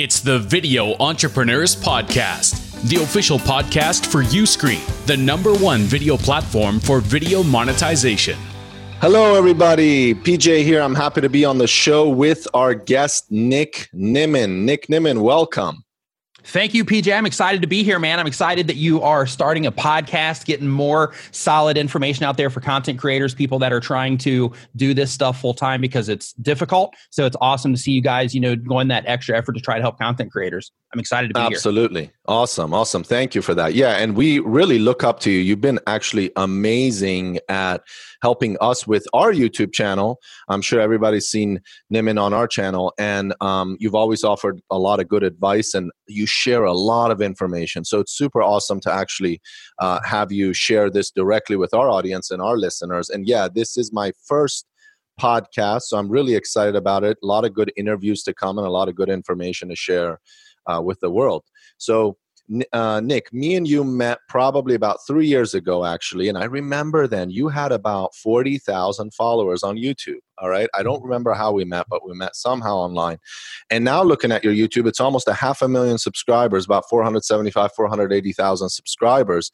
It's the Video Entrepreneurs Podcast, the official podcast for Uscreen, the number one video platform for video monetization. Hello, everybody. PJ here. I'm happy to be on the show with our guest, Nick Nimmin. Nick Nimmin, welcome. Thank you, PJ. I'm excited to be here, man. I'm excited that you are starting a podcast, getting more solid information out there for content creators, people that are trying to do this stuff full time because it's difficult. So it's awesome to see you guys, you know, going that extra effort to try to help content creators. I'm excited to be Absolutely. here. Absolutely. Awesome. Awesome. Thank you for that. Yeah. And we really look up to you. You've been actually amazing at helping us with our YouTube channel. I'm sure everybody's seen Nimmin on our channel, and um, you've always offered a lot of good advice and you share a lot of information. So it's super awesome to actually uh, have you share this directly with our audience and our listeners. And yeah, this is my first podcast, so I'm really excited about it. A lot of good interviews to come and a lot of good information to share uh, with the world. So, uh, Nick, me and you met probably about three years ago, actually. And I remember then you had about 40,000 followers on YouTube. All right. I don't remember how we met, but we met somehow online. And now looking at your YouTube, it's almost a half a million subscribers, about 475, 480,000 subscribers.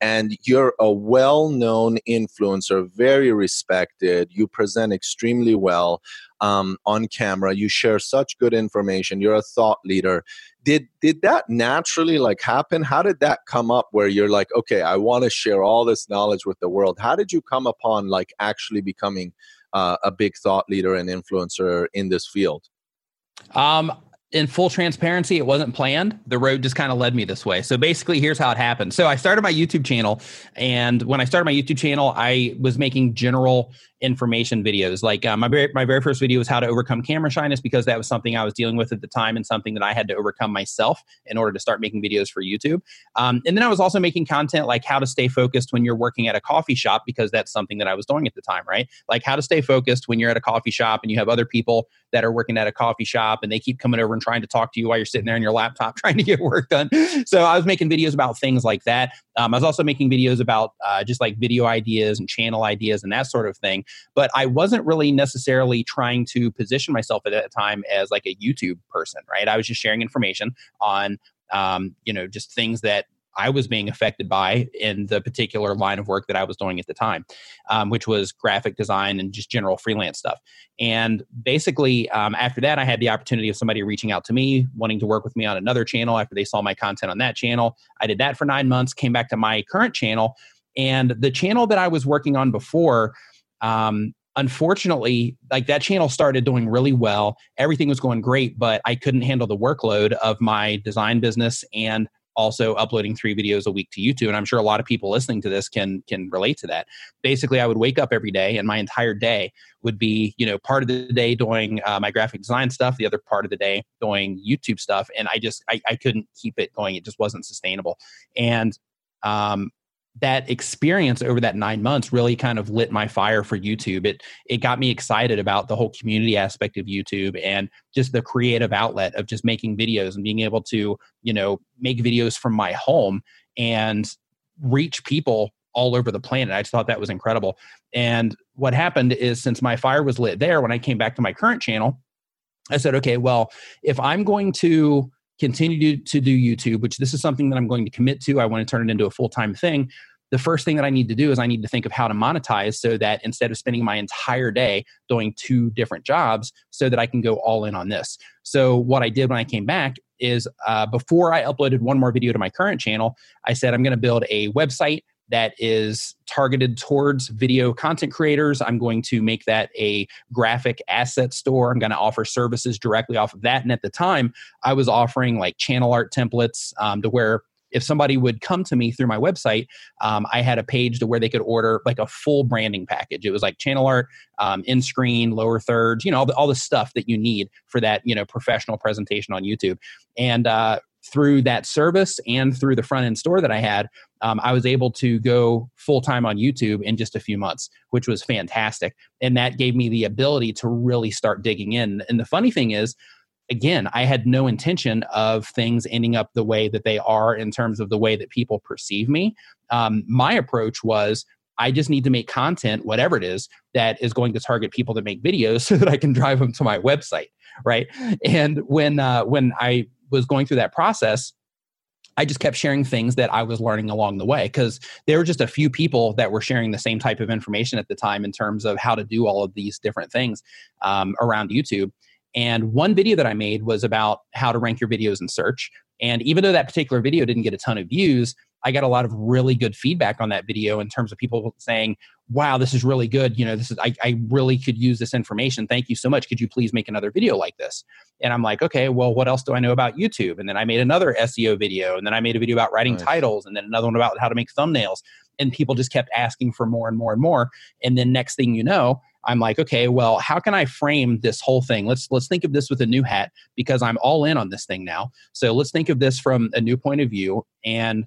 And you're a well known influencer, very respected. You present extremely well um, on camera. You share such good information. You're a thought leader. Did did that naturally like happen? How did that come up? Where you're like, okay, I want to share all this knowledge with the world. How did you come upon like actually becoming uh, a big thought leader and influencer in this field? Um, in full transparency, it wasn't planned. The road just kind of led me this way. So basically, here's how it happened. So I started my YouTube channel, and when I started my YouTube channel, I was making general information videos. Like uh, my very, my very first video was how to overcome camera shyness because that was something I was dealing with at the time and something that I had to overcome myself in order to start making videos for YouTube. Um, and then I was also making content like how to stay focused when you're working at a coffee shop because that's something that I was doing at the time, right? Like how to stay focused when you're at a coffee shop and you have other people that are working at a coffee shop and they keep coming over and trying to talk to you while you're sitting there on your laptop trying to get work done. So I was making videos about things like that. Um, I was also making videos about uh, just like video ideas and channel ideas and that sort of thing. But I wasn't really necessarily trying to position myself at that time as like a YouTube person, right? I was just sharing information on, um, you know, just things that I was being affected by in the particular line of work that I was doing at the time, um, which was graphic design and just general freelance stuff. And basically, um, after that, I had the opportunity of somebody reaching out to me, wanting to work with me on another channel after they saw my content on that channel. I did that for nine months, came back to my current channel. And the channel that I was working on before, um, unfortunately, like that channel started doing really well. Everything was going great, but I couldn't handle the workload of my design business and also uploading three videos a week to YouTube. And I'm sure a lot of people listening to this can can relate to that. Basically, I would wake up every day, and my entire day would be, you know, part of the day doing uh, my graphic design stuff, the other part of the day doing YouTube stuff, and I just I, I couldn't keep it going. It just wasn't sustainable. And um, that experience over that nine months really kind of lit my fire for YouTube. It it got me excited about the whole community aspect of YouTube and just the creative outlet of just making videos and being able to you know make videos from my home and reach people all over the planet. I just thought that was incredible. And what happened is since my fire was lit there, when I came back to my current channel, I said, okay, well, if I'm going to continue to, to do YouTube, which this is something that I'm going to commit to. I want to turn it into a full time thing. The first thing that I need to do is I need to think of how to monetize so that instead of spending my entire day doing two different jobs, so that I can go all in on this. So, what I did when I came back is uh, before I uploaded one more video to my current channel, I said I'm going to build a website that is targeted towards video content creators. I'm going to make that a graphic asset store. I'm going to offer services directly off of that. And at the time, I was offering like channel art templates um, to where if somebody would come to me through my website, um, I had a page to where they could order like a full branding package. It was like channel art, um, in screen, lower thirds, you know, all the, all the stuff that you need for that, you know, professional presentation on YouTube. And uh, through that service and through the front end store that I had, um, I was able to go full time on YouTube in just a few months, which was fantastic. And that gave me the ability to really start digging in. And the funny thing is, again, I had no intention of things ending up the way that they are in terms of the way that people perceive me. Um, my approach was I just need to make content, whatever it is, that is going to target people that make videos so that I can drive them to my website right? And when uh, when I was going through that process, I just kept sharing things that I was learning along the way because there were just a few people that were sharing the same type of information at the time in terms of how to do all of these different things um, around YouTube. And one video that I made was about how to rank your videos in search. And even though that particular video didn't get a ton of views, I got a lot of really good feedback on that video in terms of people saying, wow, this is really good. You know, this is, I, I really could use this information. Thank you so much. Could you please make another video like this? And I'm like, okay, well, what else do I know about YouTube? And then I made another SEO video. And then I made a video about writing nice. titles. And then another one about how to make thumbnails. And people just kept asking for more and more and more. And then next thing you know, I'm like, okay, well, how can I frame this whole thing? Let's let's think of this with a new hat because I'm all in on this thing now. So let's think of this from a new point of view and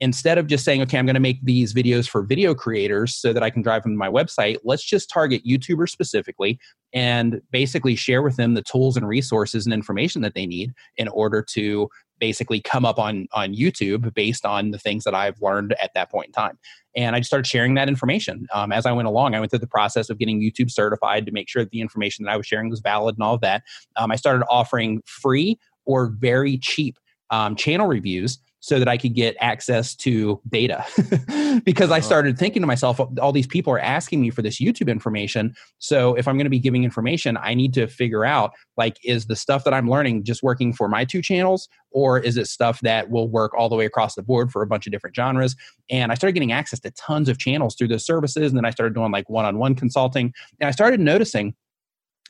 instead of just saying, okay, I'm going to make these videos for video creators so that I can drive them to my website, let's just target YouTubers specifically and basically share with them the tools and resources and information that they need in order to basically come up on on YouTube based on the things that I've learned at that point in time. And I just started sharing that information um, as I went along. I went through the process of getting YouTube certified to make sure that the information that I was sharing was valid and all of that. Um, I started offering free or very cheap um, channel reviews so that I could get access to data. because I uh-huh. started thinking to myself, all these people are asking me for this YouTube information. So if I'm going to be giving information, I need to figure out like, is the stuff that I'm learning just working for my two channels, or is it stuff that will work all the way across the board for a bunch of different genres? And I started getting access to tons of channels through those services. And then I started doing like one on one consulting. And I started noticing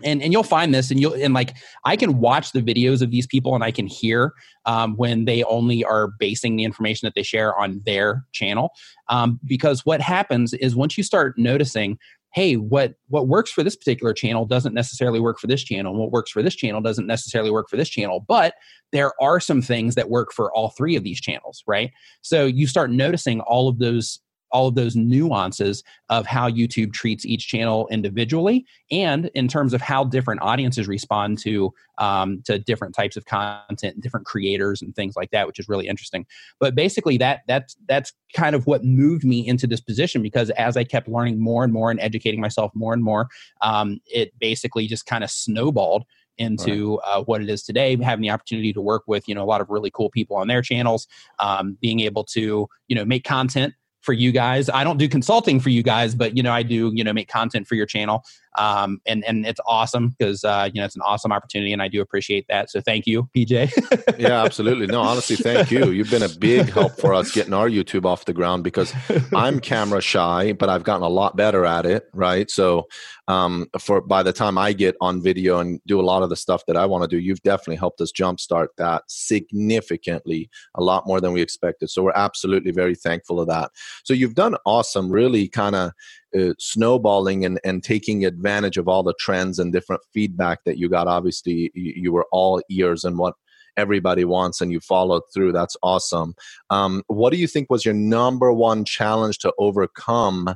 and and you'll find this and you'll and like i can watch the videos of these people and i can hear um, when they only are basing the information that they share on their channel. Um, because what happens is once you start noticing hey what what works for this particular channel doesn't necessarily work for this channel. And what works for this channel doesn't necessarily work for this channel. But there are some things that work for all three of these channels right? So you start noticing all of those all of those nuances of how YouTube treats each channel individually, and in terms of how different audiences respond to um, to different types of content, different creators, and things like that, which is really interesting. But basically, that that's that's kind of what moved me into this position because as I kept learning more and more and educating myself more and more, um, it basically just kind of snowballed into uh, what it is today having the opportunity to work with you know a lot of really cool people on their channels um, being able to you know make content for you guys. I don't do consulting for you guys, but you know, I do, you know, make content for your channel. Um, and, and it's awesome because, uh, you know, it's an awesome opportunity and I do appreciate that. So thank you, PJ. yeah, absolutely. No, honestly, thank you. You've been a big help for us getting our YouTube off the ground because I'm camera shy, but I've gotten a lot better at it. Right. So, um, for by the time I get on video and do a lot of the stuff that I want to do, you've definitely helped us jumpstart that significantly, a lot more than we expected. So we're absolutely very thankful of that. So you've done awesome, really kind of uh, snowballing and, and taking advantage of all the trends and different feedback that you got. Obviously, you, you were all ears and what everybody wants and you followed through that's awesome um, what do you think was your number one challenge to overcome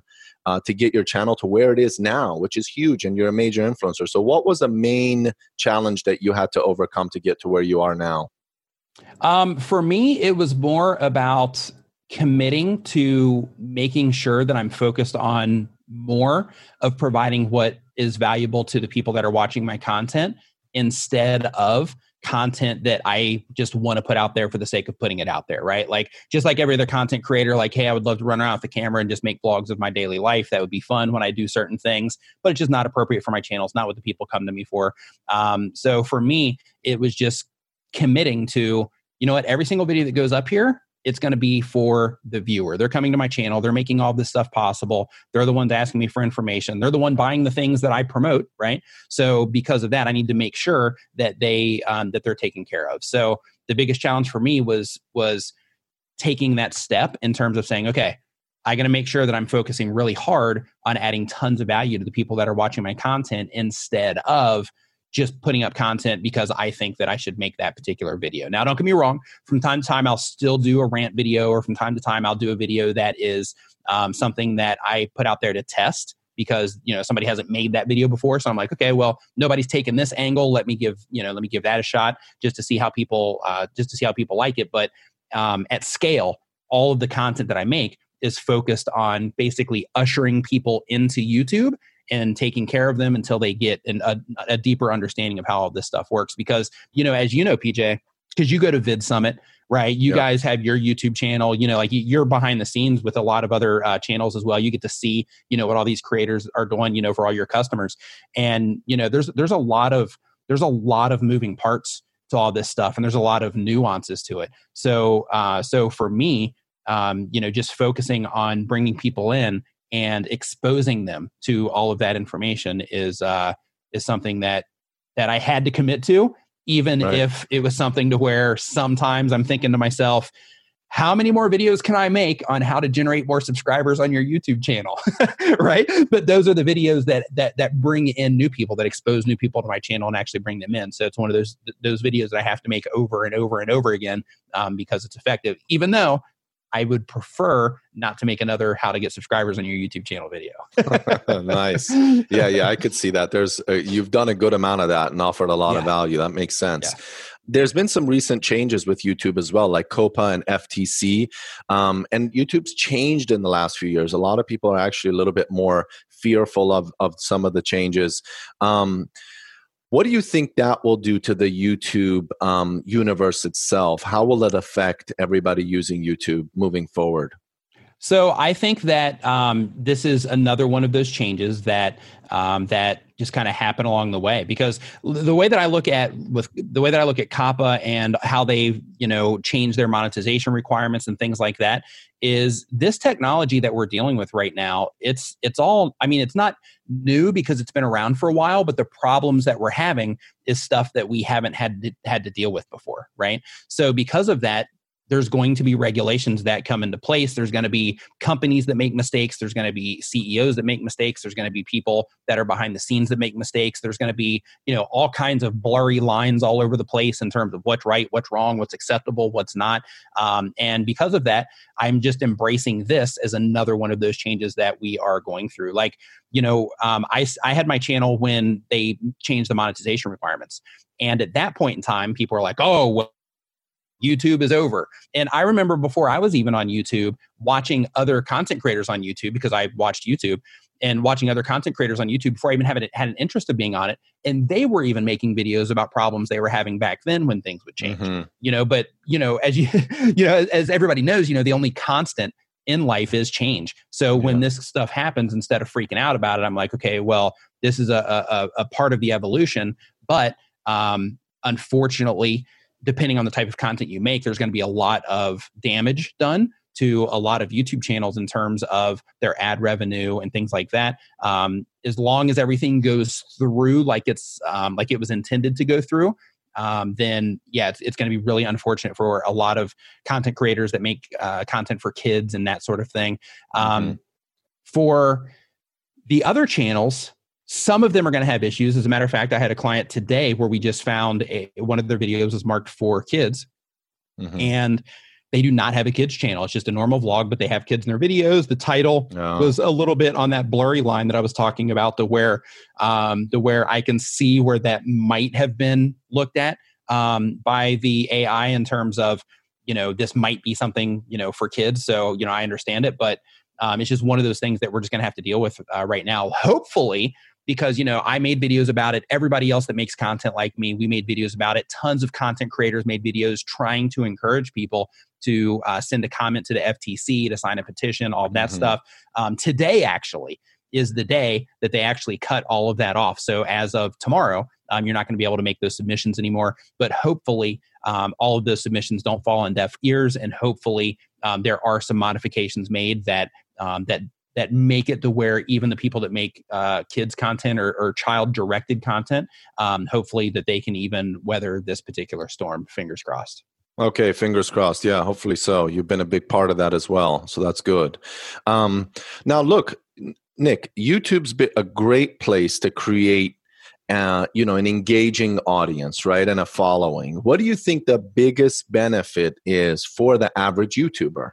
uh, to get your channel to where it is now, which is huge, and you're a major influencer. So, what was the main challenge that you had to overcome to get to where you are now? Um, for me, it was more about committing to making sure that I'm focused on more of providing what is valuable to the people that are watching my content instead of content that I just want to put out there for the sake of putting it out there, right? Like just like every other content creator, like, hey, I would love to run around with the camera and just make vlogs of my daily life. That would be fun when I do certain things, but it's just not appropriate for my channel. It's not what the people come to me for. Um, so for me, it was just committing to, you know what, every single video that goes up here, it's going to be for the viewer. They're coming to my channel. They're making all this stuff possible. They're the ones asking me for information. They're the one buying the things that I promote, right? So because of that, I need to make sure that they um, that they're taken care of. So the biggest challenge for me was was taking that step in terms of saying, okay, I got to make sure that I'm focusing really hard on adding tons of value to the people that are watching my content instead of just putting up content because I think that I should make that particular video. Now, don't get me wrong. From time to time, I'll still do a rant video, or from time to time, I'll do a video that is um, something that I put out there to test because you know somebody hasn't made that video before so i'm like okay well nobody's taken this angle let me give you know let me give that a shot just to see how people uh, just to see how people like it but um, at scale all of the content that i make is focused on basically ushering people into youtube and taking care of them until they get an, a, a deeper understanding of how all this stuff works. Because you know, as you know, PJ, because you go to Vid Summit, right? You yep. guys have your YouTube channel. You know, like you're behind the scenes with a lot of other uh, channels as well. You get to see, you know, what all these creators are doing, you know, for all your customers. And you know, there's there's a lot of there's a lot of moving parts to all this stuff, and there's a lot of nuances to it. So, uh, so for me, um, you know, just focusing on bringing people in and exposing them to all of that information is uh, is something that that I had to commit to even right. if it was something to where sometimes I'm thinking to myself, how many more videos can I make on how to generate more subscribers on your YouTube channel? right. But those are the videos that that that bring in new people, that expose new people to my channel and actually bring them in. So it's one of those those videos that I have to make over and over and over again um, because it's effective, even though I would prefer not to make another how to get subscribers on your YouTube channel video. nice. Yeah, yeah, I could see that. There's uh, you've done a good amount of that and offered a lot yeah. of value. That makes sense. Yeah. There's been some recent changes with YouTube as well, like COPPA and FTC. Um, and YouTube's changed in the last few years. A lot of people are actually a little bit more fearful of, of some of the changes. Um, what do you think that will do to the YouTube um, universe itself? How will it affect everybody using YouTube moving forward? So I think that um, this is another one of those changes that um, that just kind of happen along the way because the way that I look at with the way that I look at COPPA and how they've you know change their monetization requirements and things like that is this technology that we're dealing with right now it's it's all I mean it's not new because it's been around for a while but the problems that we're having is stuff that we haven't had to, had to deal with before right? So because of that there's going to be regulations that come into place. There's going to be companies that make mistakes. There's going to be CEOs that make mistakes. There's going to be people that are behind the scenes that make mistakes. There's going to be, you know, all kinds of blurry lines all over the place in terms of what's right, what's wrong, what's acceptable, what's not. Um, and because of that, I'm just embracing this as another one of those changes that we are going through. Like, you know, um, I, I had my channel when they changed the monetization requirements. And at that point in time, people were like, oh, well, YouTube is over. And I remember before I was even on YouTube, watching other content creators on YouTube because I watched YouTube and watching other content creators on YouTube before I even had, had an interest of being on it. And they were even making videos about problems they were having back then when things would change. Mm-hmm. You know, but you know, as you you know, as everybody knows, you know, the only constant in life is change. So yeah. when this stuff happens, instead of freaking out about it, I'm like, okay, well, this is a a, a part of the evolution, but um, unfortunately depending on the type of content you make, there's going to be a lot of damage done to a lot of YouTube channels in terms of their ad revenue and things like that. Um, as long as everything goes through like it's um, like it was intended to go through, um, then yeah, it's, it's going to be really unfortunate for a lot of content creators that make uh, content for kids and that sort of thing. Um, mm-hmm. For the other channels, some of them are going to have issues. As a matter of fact, I had a client today where we just found a, one of their videos was marked for kids, mm-hmm. and they do not have a kids channel. It's just a normal vlog, but they have kids in their videos. The title oh. was a little bit on that blurry line that I was talking about, the where um, the where I can see where that might have been looked at um, by the AI in terms of you know this might be something you know for kids. So you know I understand it, but um, it's just one of those things that we're just going to have to deal with uh, right now. Hopefully, because you know I made videos about it. Everybody else that makes content like me, we made videos about it. Tons of content creators made videos trying to encourage people to uh, send a comment to the FTC to sign a petition, all that mm-hmm. stuff. Um, today, actually, is the day that they actually cut all of that off. So as of tomorrow, um, you're not going to be able to make those submissions anymore. But hopefully, um, all of those submissions don't fall on deaf ears, and hopefully, um, there are some modifications made that um, that that make it to where even the people that make uh, kids content or, or child directed content um, hopefully that they can even weather this particular storm fingers crossed. Okay fingers crossed. Yeah hopefully so. You've been a big part of that as well so that's good. Um, now look nick youtube's been a great place to create uh, you know an engaging audience right and a following. What do you think the biggest benefit is for the average youtuber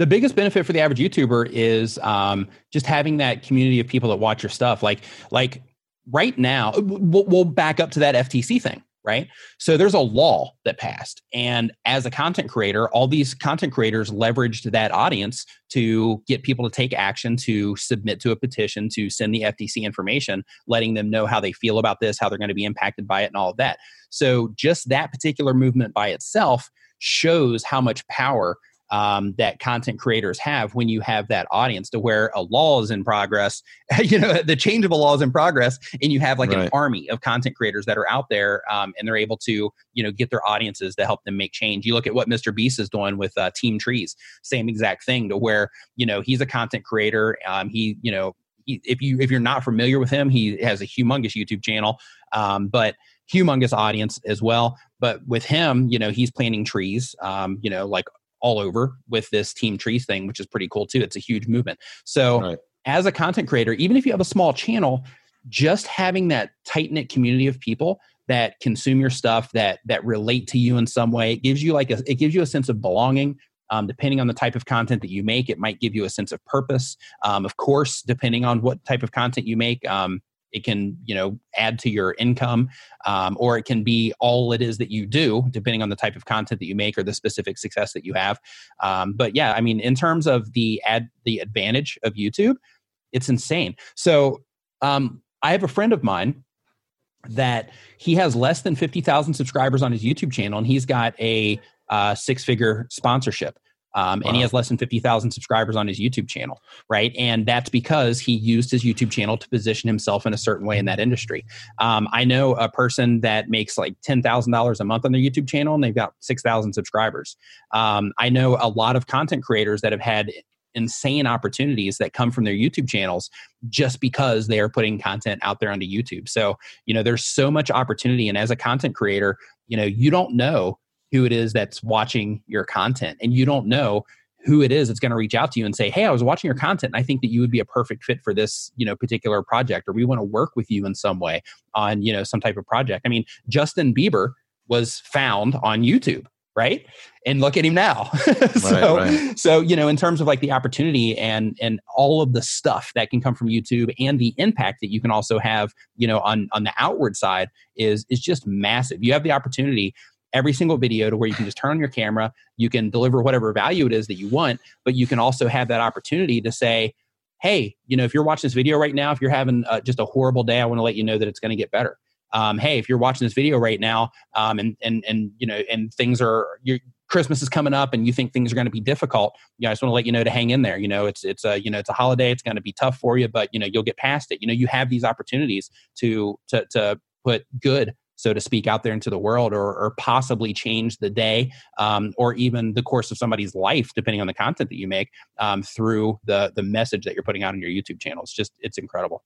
the biggest benefit for the average YouTuber is um, just having that community of people that watch your stuff. Like, like right now, we'll, we'll back up to that FTC thing, right? So there's a law that passed. And as a content creator, all these content creators leveraged that audience to get people to take action, to submit to a petition, to send the FTC information, letting them know how they feel about this, how they're going to be impacted by it, and all of that. So just that particular movement by itself shows how much power um, that content creators have when you have that audience to where a law is in progress you know the change of a law is in progress and you have like right. an army of content creators that are out there um, and they're able to you know get their audiences to help them make change you look at what mr beast is doing with uh, team trees same exact thing to where you know he's a content creator um, he you know if you if you're not familiar with him he has a humongous youtube channel um, but humongous audience as well but with him you know he's planting trees um, you know like all over with this team trees thing, which is pretty cool too. It's a huge movement. So right. as a content creator, even if you have a small channel, just having that tight knit community of people that consume your stuff that that relate to you in some way it gives you like a it gives you a sense of belonging um, depending on the type of content that you make it might give you a sense of purpose um, of course depending on what type of content you make um, it can you know add to your income um, or it can be all it is that you do depending on the type of content that you make or the specific success that you have. Um, but yeah i mean in terms of the ad the advantage of youtube it's insane. So um, i have a friend of mine that he has less than 50000 subscribers on his youtube channel and he's got a uh, six figure sponsorship um, wow. and he has less than 50,000 subscribers on his YouTube channel, right? And that's because he used his YouTube channel to position himself in a certain way in that industry. Um, I know a person that makes like $10,000 a month on their YouTube channel and they've got 6,000 subscribers. Um, I know a lot of content creators that have had insane opportunities that come from their YouTube channels just because they are putting content out there onto YouTube. So, you know, there's so much opportunity. And as a content creator, you know, you don't know who it is that's watching your content and you don't know who it is that's going to reach out to you and say hey i was watching your content and i think that you would be a perfect fit for this you know particular project or we want to work with you in some way on you know some type of project. I mean justin bieber was found on youtube right? And look at him now. So right, right. so you know in terms of like the opportunity and and all of the stuff that can come from youtube and the impact that you can also have you know on on the outward side is is just massive. You have the opportunity every single video to where you can just turn on your camera, you can deliver whatever value it is that you want, but you can also have that opportunity to say, hey, you know, if you're watching this video right now, if you're having uh, just a horrible day, I want to let you know that it's going to get better. Um, hey, if you're watching this video right now, um, and and and you know, and things are your Christmas is coming up, and you think things are going to be difficult, you know, I just want to let you know to hang in there. You know, it's it's a you know it's a holiday, it's going to be tough for you, but you know you'll get past it. You know, you have these opportunities to to to put good so to speak, out there into the world or, or possibly change the day um, or even the course of somebody's life, depending on the content that you make um, through the, the message that you're putting out on your YouTube channel. It's just, it's incredible.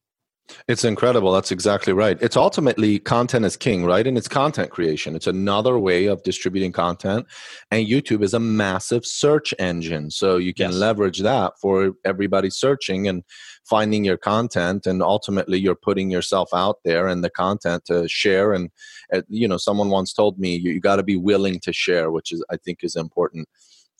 It's incredible. That's exactly right. It's ultimately content is king, right? And it's content creation. It's another way of distributing content. And YouTube is a massive search engine. So you can yes. leverage that for everybody searching and finding your content. And ultimately, you're putting yourself out there and the content to share. And, uh, you know, someone once told me you, you got to be willing to share, which is, I think, is important.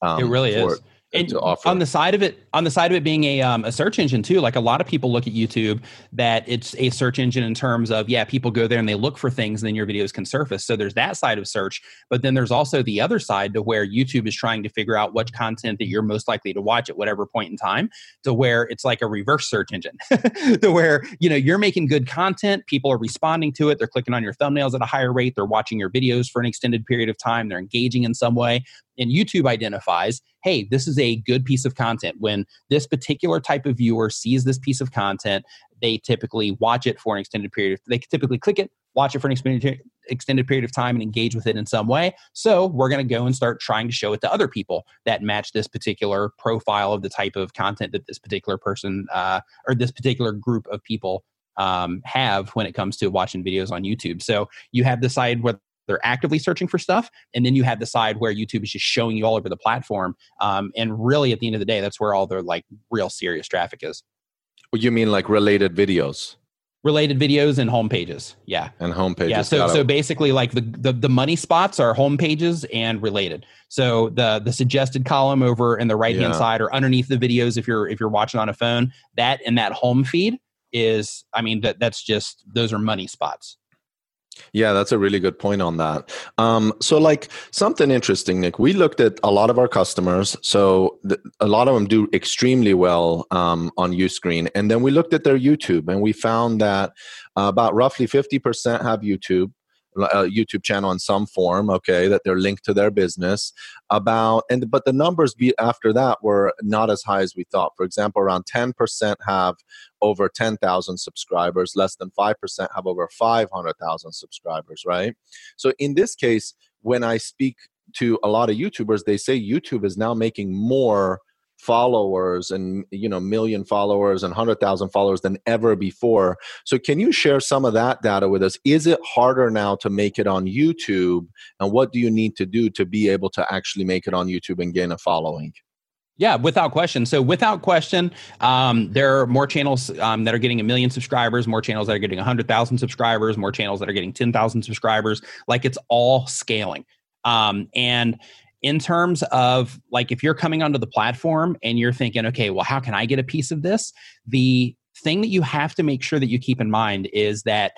Um, it really is and to offer. On the side of it, on the side of it being a um, a search engine too, like a lot of people look at YouTube that it's a search engine in terms of yeah, people go there and they look for things, and then your videos can surface. So there's that side of search, but then there's also the other side to where YouTube is trying to figure out what content that you're most likely to watch at whatever point in time, to where it's like a reverse search engine, to where you know you're making good content, people are responding to it, they're clicking on your thumbnails at a higher rate, they're watching your videos for an extended period of time, they're engaging in some way, and YouTube identifies, hey, this is a good piece of content. When this particular type of viewer sees this piece of content, they typically watch it for an extended period. Of, they typically click it, watch it for an extended period of time, and engage with it in some way. So we're going to go and start trying to show it to other people that match this particular profile of the type of content that this particular person uh, or this particular group of people um, have when it comes to watching videos on YouTube. So you have the side where they're actively searching for stuff and then you have the side where youtube is just showing you all over the platform um, and really at the end of the day that's where all their like real serious traffic is. You mean like related videos? Related videos and home pages yeah. And home pages yeah so so basically like the, the the money spots are home pages and related. So the the suggested column over in the right hand yeah. side or underneath the videos if you're if you're watching on a phone that and that home feed is i mean that that's just those are money spots Yeah, that's a really good point on that. Um, so, like something interesting, Nick. We looked at a lot of our customers. So, th- a lot of them do extremely well um, on Uscreen, and then we looked at their YouTube, and we found that uh, about roughly fifty percent have YouTube a uh, YouTube channel in some form, okay, that they're linked to their business. About and but the numbers be after that were not as high as we thought. For example, around 10% have over 10,000 subscribers, less than 5% have over 500,000 subscribers, right? So in this case, when I speak to a lot of YouTubers, they say YouTube is now making more followers and you know million followers and 100,000 followers than ever before. So can you share some of that data with us? Is it harder now to make it on YouTube and what do you need to do to be able to actually make it on YouTube and gain a following? Yeah, without question. So, without question, um, there are more channels um, that are getting a million subscribers, more channels that are getting 100,000 subscribers, more channels that are getting 10,000 subscribers. Like it's all scaling. Um, and in terms of like if you're coming onto the platform and you're thinking okay well how can i get a piece of this? The thing that you have to make sure that you keep in mind is that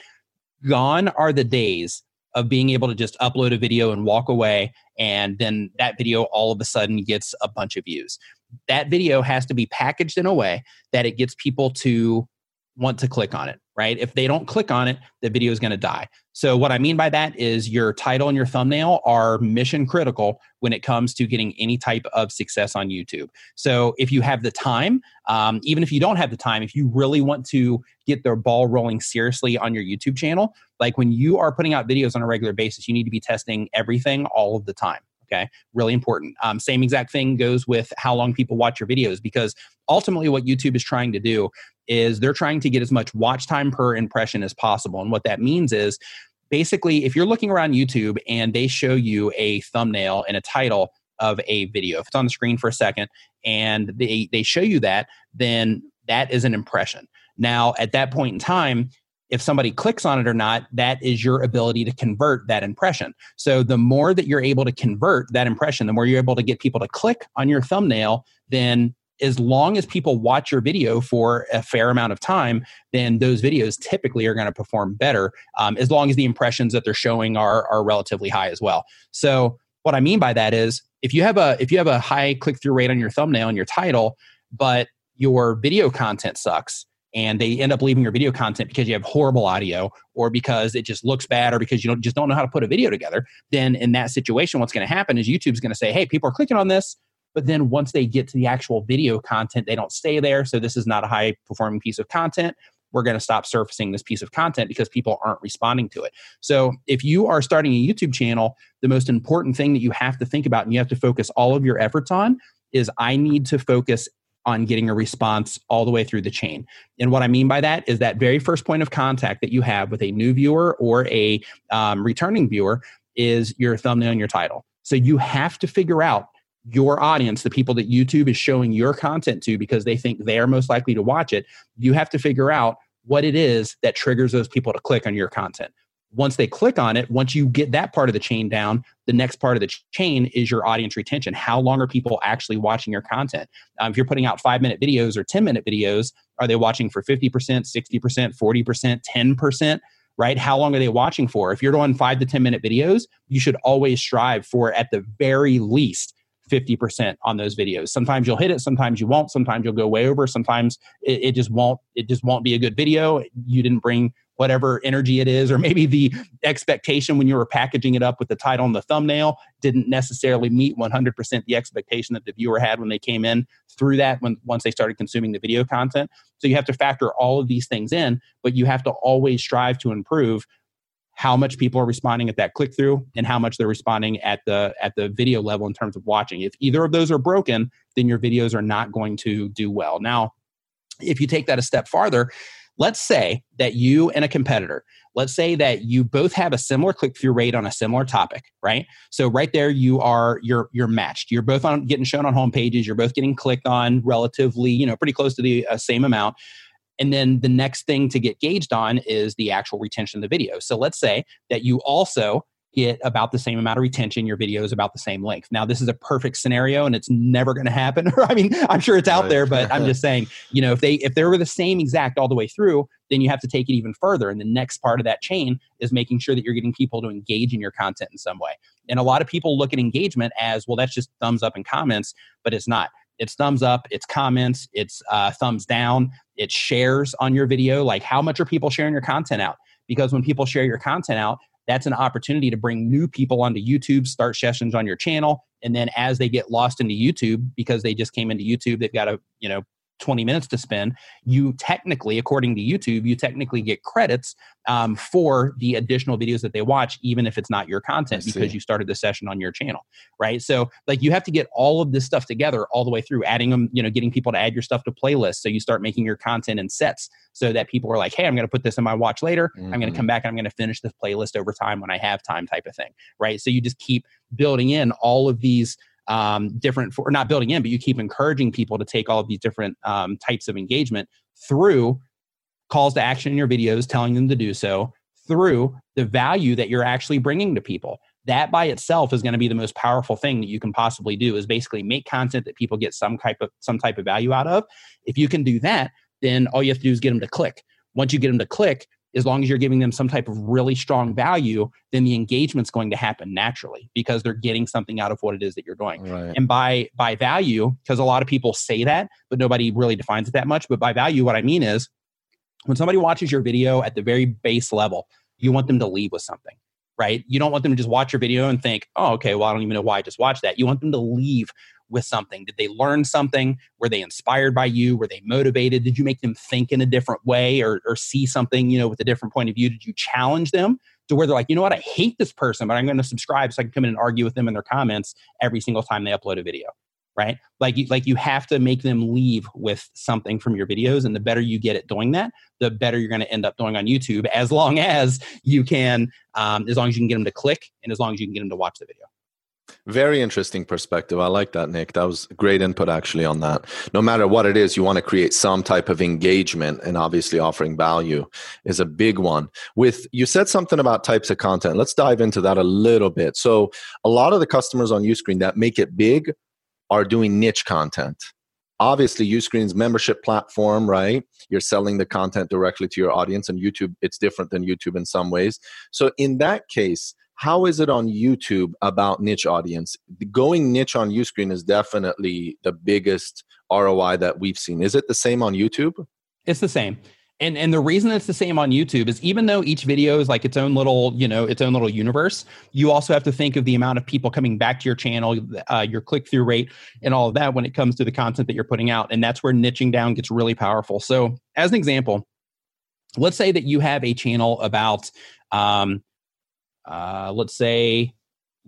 gone are the days of being able to just upload a video and walk away and then that video all of a sudden gets a bunch of views. That video has to be packaged in a way that it gets people to want to click on it right? If they don't click on it, the video is going to die. So, what I mean by that is your title and your thumbnail are mission critical when it comes to getting any type of success on YouTube. So, if you have the time, um, even if you don't have the time, if you really want to get the ball rolling seriously on your YouTube channel, like when you are putting out videos on a regular basis, you need to be testing everything all of the time. Okay, really important. Um, same exact thing goes with how long people watch your videos because ultimately, what YouTube is trying to do is they're trying to get as much watch time per impression as possible. And what that means is basically, if you're looking around YouTube and they show you a thumbnail and a title of a video, if it's on the screen for a second and they, they show you that, then that is an impression. Now, at that point in time, if somebody clicks on it or not, that is your ability to convert that impression. So the more that you're able to convert that impression, the more you're able to get people to click on your thumbnail, then as long as people watch your video for a fair amount of time, then those videos typically are going to perform better um, as long as the impressions that they're showing are, are relatively high as well. So what I mean by that is if you have a if you have a high click through rate on your thumbnail and your title, but your video content sucks and they end up leaving your video content because you have horrible audio or because it just looks bad or because you don't just don't know how to put a video together, then in that situation, what's going to happen is YouTube's going to say, hey, people are clicking on this but then once they get to the actual video content, they don't stay there. So this is not a high performing piece of content. We're going to stop surfacing this piece of content because people aren't responding to it. So if you are starting a YouTube channel, the most important thing that you have to think about and you have to focus all of your efforts on is I need to focus on getting a response all the way through the chain. And what I mean by that is that very first point of contact that you have with a new viewer or a um, returning viewer is your thumbnail and your title. So you have to figure out your audience, the people that YouTube is showing your content to because they think they're most likely to watch it, you have to figure out what it is that triggers those people to click on your content. Once they click on it, once you get that part of the chain down, the next part of the chain is your audience retention. How long are people actually watching your content? Um, if you're putting out five minute videos or 10 minute videos, are they watching for 50%, 60%, 40%, 10%? right? How long are they watching for? If you're doing five to 10 minute videos, you should always strive for at the very least 50% on those videos. Sometimes you'll hit it, sometimes you won't, sometimes you'll go way over, sometimes it, it, just won't it just won't be a good video. You didn't bring whatever energy it is or maybe the expectation when you were packaging it up with the title and the thumbnail didn't necessarily meet 100% the expectation that the viewer had when they came in through that when once they started consuming the video content. So you have to factor all of these things in, but you have to always strive to improve how much people are responding at that click through and how much they're responding at the at the video level in terms of watching if either of those are broken then your videos are not going to do well now if you take that a step farther let's say that you and a competitor let's say that you both have a similar click through rate on a similar topic right? So right there you are you're you're matched. You're both on getting shown on home pages. You're both getting clicked on relatively you know pretty close to the uh, same amount. And then the next thing to get gauged on is the actual retention of the video. So let's say that you also get about the same amount of retention. Your video is about the same length. Now, this is a perfect scenario and it's never going to happen. I mean, I'm sure it's out right. there, but I'm just saying, you know, if they if they were the same exact all the way through, then you have to take it even further. And the next part of that chain is making sure that you're getting people to engage in your content in some way. And a lot of people look at engagement as, well, that's just thumbs up and comments, but it's not. It's thumbs up, it's comments, it's uh, thumbs down, it's shares on your video. Like, how much are people sharing your content out? Because when people share your content out, that's an opportunity to bring new people onto YouTube, start sessions on your channel, and then as they get lost into YouTube because they just came into YouTube, they've got to you know 20 minutes to spend, you technically, according to YouTube, you technically get credits um, for the additional videos that they watch, even if it's not your content because you started the session on your channel, right? So, like, you have to get all of this stuff together all the way through, adding them, you know, getting people to add your stuff to playlists. So you start making your content in sets so that people are like, hey, I'm going to put this in my watch later. Mm-hmm. I'm going to come back and I'm going to finish this playlist over time when I have time, type of thing, right? So you just keep building in all of these um, different for not building in, but you keep encouraging people to take all of these different um, types of engagement through calls to action in your videos, telling them to do so, through the value that you're actually bringing to people. That by itself is going to be the most powerful thing that you can possibly do is basically make content that people get some type of some type of value out of. If you can do that, then all you have to do is get them to click. Once you get them to click, as long as you're giving them some type of really strong value, then the engagement's going to happen naturally because they're getting something out of what it is that you're doing. Right. And by by value, because a lot of people say that, but nobody really defines it that much. But by value, what I mean is when somebody watches your video at the very base level, you want them to leave with something right? You don't want them to just watch your video and think, oh, okay, well, I don't even know why I just watched that. You want them to leave with something? Did they learn something? Were they inspired by you? Were they motivated? Did you make them think in a different way or, or see something, you know, with a different point of view? Did you challenge them to where they're like, you know what, I hate this person, but I'm going to subscribe so I can come in and argue with them in their comments every single time they upload a video? Right? Like you, like you have to make them leave with something from your videos, and the better you get at doing that, the better you're going to end up doing on YouTube. As long as you can, um, as long as you can get them to click, and as long as you can get them to watch the video. Very interesting perspective. I like that, Nick. That was great input actually on that. No matter what it is, you want to create some type of engagement and obviously offering value is a big one. With you said something about types of content. Let's dive into that a little bit. So, a lot of the customers on Uscreen that make it big are doing niche content. Obviously, Uscreen's membership platform, right? You're selling the content directly to your audience and YouTube it's different than YouTube in some ways. So, in that case, how is it on YouTube about niche audience? Going niche on Uscreen is definitely the biggest ROI that we've seen. Is it the same on YouTube? It's the same. And and the reason it's the same on YouTube is even though each video is like its own little, you know, its own little universe, you also have to think of the amount of people coming back to your channel, uh, your click through rate, and all of that when it comes to the content that you're putting out. And that's where niching down gets really powerful. So, as an example, let's say that you have a channel about um, uh, let's say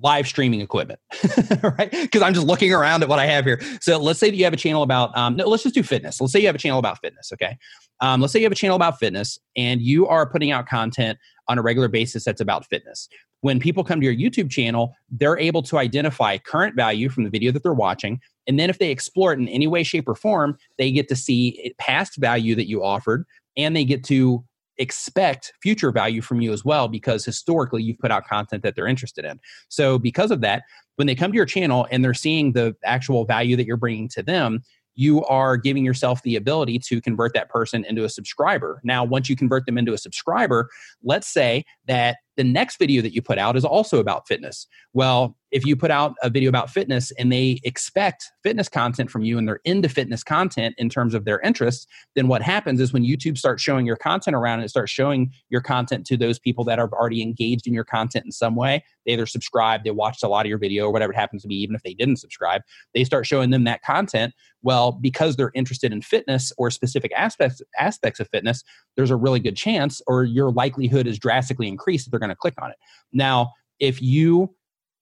live streaming equipment, right? Because I'm just looking around at what I have here. So let's say that you have a channel about, um, no, let's just do fitness. Let's say you have a channel about fitness, okay? Um, let's say you have a channel about fitness and you are putting out content on a regular basis that's about fitness. When people come to your YouTube channel, they're able to identify current value from the video that they're watching. And then if they explore it in any way, shape, or form, they get to see past value that you offered and they get to expect future value from you as well because historically you've put out content that they're interested in. So, because of that, when they come to your channel and they're seeing the actual value that you're bringing to them, you are giving yourself the ability to convert that person into a subscriber. Now, once you convert them into a subscriber, let's say that the next video that you put out is also about fitness. Well, if you put out a video about fitness and they expect fitness content from you and they're into fitness content in terms of their interests, then what happens is when YouTube starts showing your content around and it starts showing your content to those people that are already engaged in your content in some way, they either subscribe, they watched a lot of your video or whatever it happens to be, even if they didn't subscribe, they start showing them that content. Well, because they're interested in fitness or specific aspects aspects of fitness, there's a really good chance or your likelihood is drastically increased that they're going to click on it. Now, if you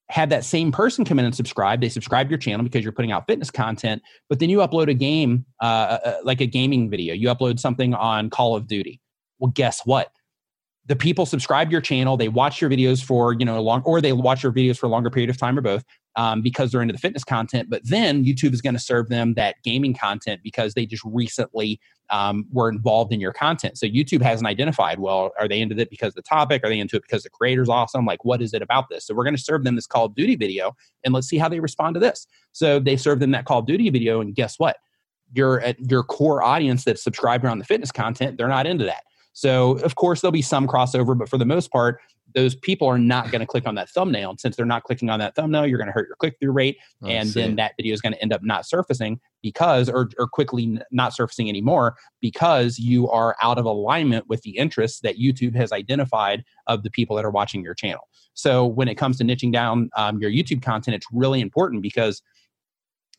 had that same person come in and subscribe. They subscribe to your channel because you're putting out fitness content, but then you upload a game, uh, uh, uh, like a gaming video. You upload something on Call of Duty. Well, guess what? the people subscribe to your channel they watch your videos for you know long or they watch your videos for a longer period of time or both um, because they're into the fitness content but then youtube is going to serve them that gaming content because they just recently um, were involved in your content. So youtube hasn't identified well are they into it because the topic? Are they into it because the creator's awesome? Like what is it about this? So we're going to serve them this call of duty video and let's see how they respond to this. So they serve them that call of duty video and guess what? Your your core audience that's subscribed around the fitness content they're not into that. So, of course, there'll be some crossover, but for the most part, those people are not going to click on that thumbnail. And since they're not clicking on that thumbnail, you're going to hurt your click through rate. I and then that video is going to end up not surfacing because, or, or quickly not surfacing anymore because you are out of alignment with the interests that YouTube has identified of the people that are watching your channel. So when it comes to niching down um, your YouTube content, it's really important because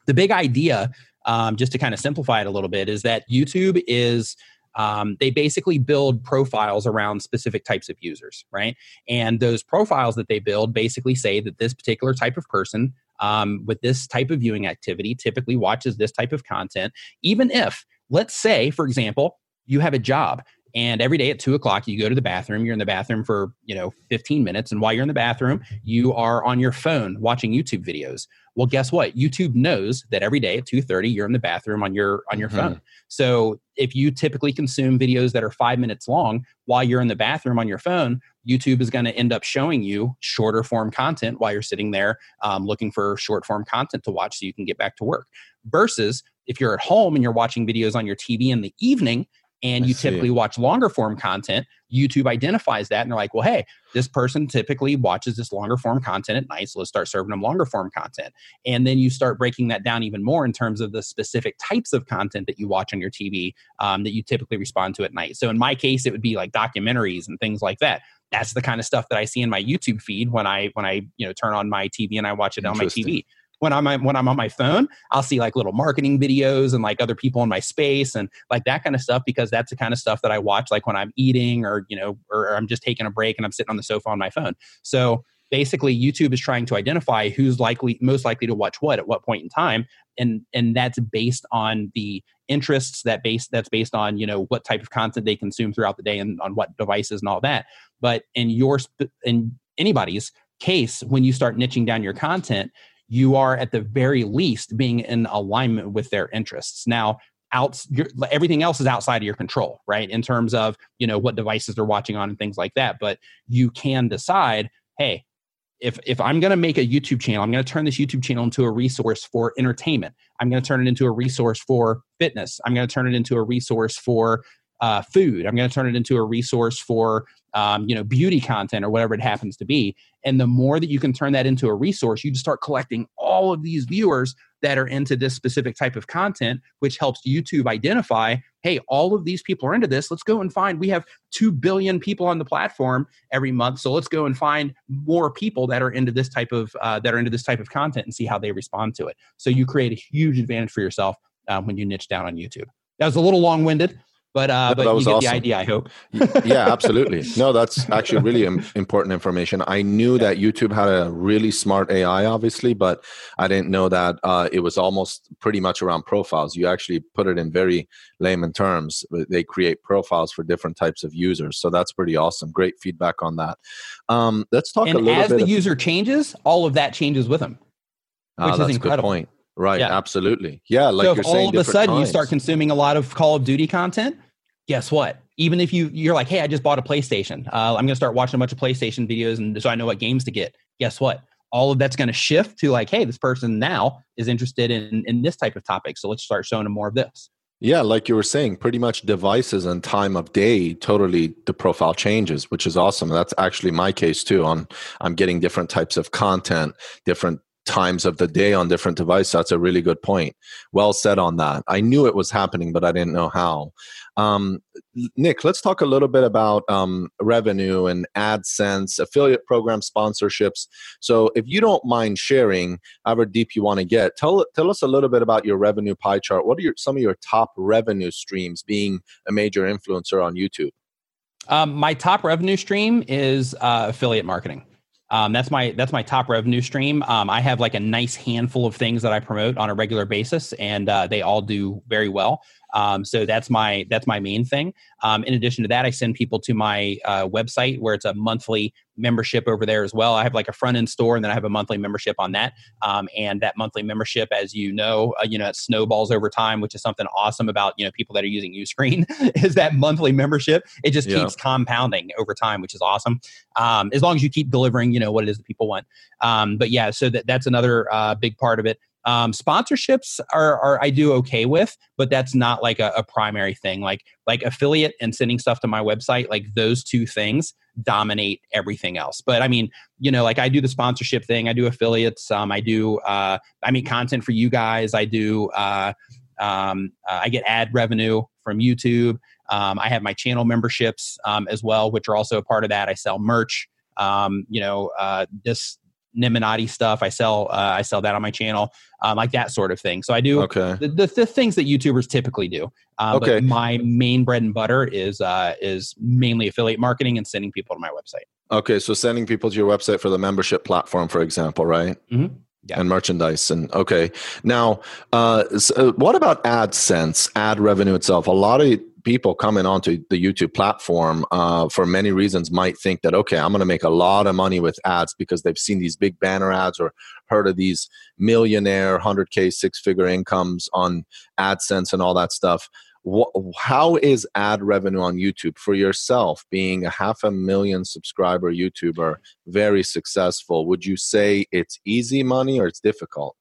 the big idea, um, just to kind of simplify it a little bit, is that YouTube is um, they basically build profiles around specific types of users, right? And those profiles that they build basically say that this particular type of person um, with this type of viewing activity typically watches this type of content, even if, let's say, for example, you have a job and every day at two o'clock you go to the bathroom you're in the bathroom for you know 15 minutes and while you're in the bathroom you are on your phone watching youtube videos. Well guess what? Youtube knows that every day at 2.30 you're in the bathroom on your on your mm-hmm. phone so if you typically consume videos that are five minutes long while you're in the bathroom on your phone youtube is going to end up showing you shorter form content while you're sitting there um, looking for short form content to watch so you can get back to work. Versus if you're at home and you're watching videos on your tv in the evening and you typically watch longer form content, YouTube identifies that and they're like, well, hey, this person typically watches this longer form content at night, so let's start serving them longer form content. And then you start breaking that down even more in terms of the specific types of content that you watch on your TV um, that you typically respond to at night. So in my case, it would be like documentaries and things like that. That's the kind of stuff that I see in my YouTube feed when I when I you know turn on my TV and I watch it on my TV when I'm when I'm on my phone, I'll see like little marketing videos and like other people in my space and like that kind of stuff because that's the kind of stuff that I watch like when I'm eating or you know or I'm just taking a break and I'm sitting on the sofa on my phone. So basically YouTube is trying to identify who's likely most likely to watch what at what point in time and and that's based on the interests that base that's based on you know what type of content they consume throughout the day and on what devices and all that but in your in anybody's case when you start niching down your content you are at the very least being in alignment with their interests. Now, out everything else is outside of your control, right? In terms of you know what devices they're watching on and things like that. But you can decide, hey, if if I'm going to make a YouTube channel, I'm going to turn this YouTube channel into a resource for entertainment. I'm going to turn it into a resource for fitness. I'm going to turn it into a resource for uh, food. I'm going to turn it into a resource for um, you know beauty content or whatever it happens to be. And the more that you can turn that into a resource, you just start collecting all of these viewers that are into this specific type of content, which helps YouTube identify, hey, all of these people are into this. Let's go and find. We have two billion people on the platform every month, so let's go and find more people that are into this type of uh, that are into this type of content and see how they respond to it. So you create a huge advantage for yourself um, when you niche down on YouTube. That was a little long winded, but uh, but you get awesome. the idea. I hope. yeah, absolutely. No, that's actually really important information. I knew that YouTube had a really smart AI, obviously, but I didn't know that uh, it was almost pretty much around profiles. You actually put it in very layman terms. They create profiles for different types of users, so that's pretty awesome. Great feedback on that. Um, let's talk and a little as bit. As the user changes, all of that changes with them, ah, which is incredible. point. Right, yeah. absolutely. Yeah, like so you're saying, all of a sudden times. you start consuming a lot of Call of Duty content, guess what? Even if you you're like, hey, I just bought a PlayStation, uh, I'm gonna start watching a bunch of PlayStation videos, and so I know what games to get. Guess what? All of that's to shift to like, hey, this person now is interested in in this type of topic, so let's start showing them more of this. Yeah, like you were saying, pretty much devices and time of day totally the profile changes, which is awesome. That's actually my case too. On I'm getting different types of content, different times of the day on different devices. That's a really good point. Well said on that. I knew it was happening, but I didn't know how. Um, Nick, let's talk a little bit about um, revenue and AdSense, affiliate program sponsorships. So, if you don't mind sharing, however deep you want to get, tell tell us a little bit about your revenue pie chart. What are your, some of your top revenue streams being a major influencer on YouTube? Um, my top revenue stream is uh, affiliate marketing. Um, that's my that's my top revenue stream. Um, I have like a nice handful of things that I promote on a regular basis, and uh, they all do very well. Um, so that's my that's my main thing. Um, in addition to that, I send people to my uh, website where it's a monthly membership over there as well. I have like a front end store, and then I have a monthly membership on that. Um, and that monthly membership, as you know, uh, you know, it snowballs over time, which is something awesome about you know people that are using UScreen is that monthly membership. It just yeah. keeps compounding over time, which is awesome. Um, as long as you keep delivering, you know what it is that people want. Um, but yeah, so that, that's another uh, big part of it. Um, sponsorships are, are, I do okay with, but that's not like a, a, primary thing. Like like affiliate and sending stuff to my website, like those two things dominate everything else. But I mean, you know, like I do the sponsorship thing, I do affiliates, um, I do uh, I mean content for you guys, I do uh, um, uh, I get ad revenue from YouTube. Um, I have my channel memberships um, as well, which are also a part of that. I sell merch. Um, you know, uh, this Nimminati stuff. I sell uh, I sell that on my channel, um, like that sort of thing. So I do okay. the, the, the things that YouTubers typically do. Uh, okay. But my main bread and butter is uh, is mainly affiliate marketing and sending people to my website. Okay, so sending people to your website for the membership platform, for example, right? Mm-hmm. Yeah. And merchandise and okay. Now, uh, so uh, what about AdSense, ad revenue itself? A lot of people coming onto the YouTube platform uh, for many reasons might think that okay, I'm going to make a lot of money with ads because they've seen these big banner ads or heard of these millionaire 100k six figure incomes on AdSense and all that stuff. how is ad revenue on YouTube for yourself, being a half a million subscriber YouTuber, very successful? Would you say it's easy money or it's difficult?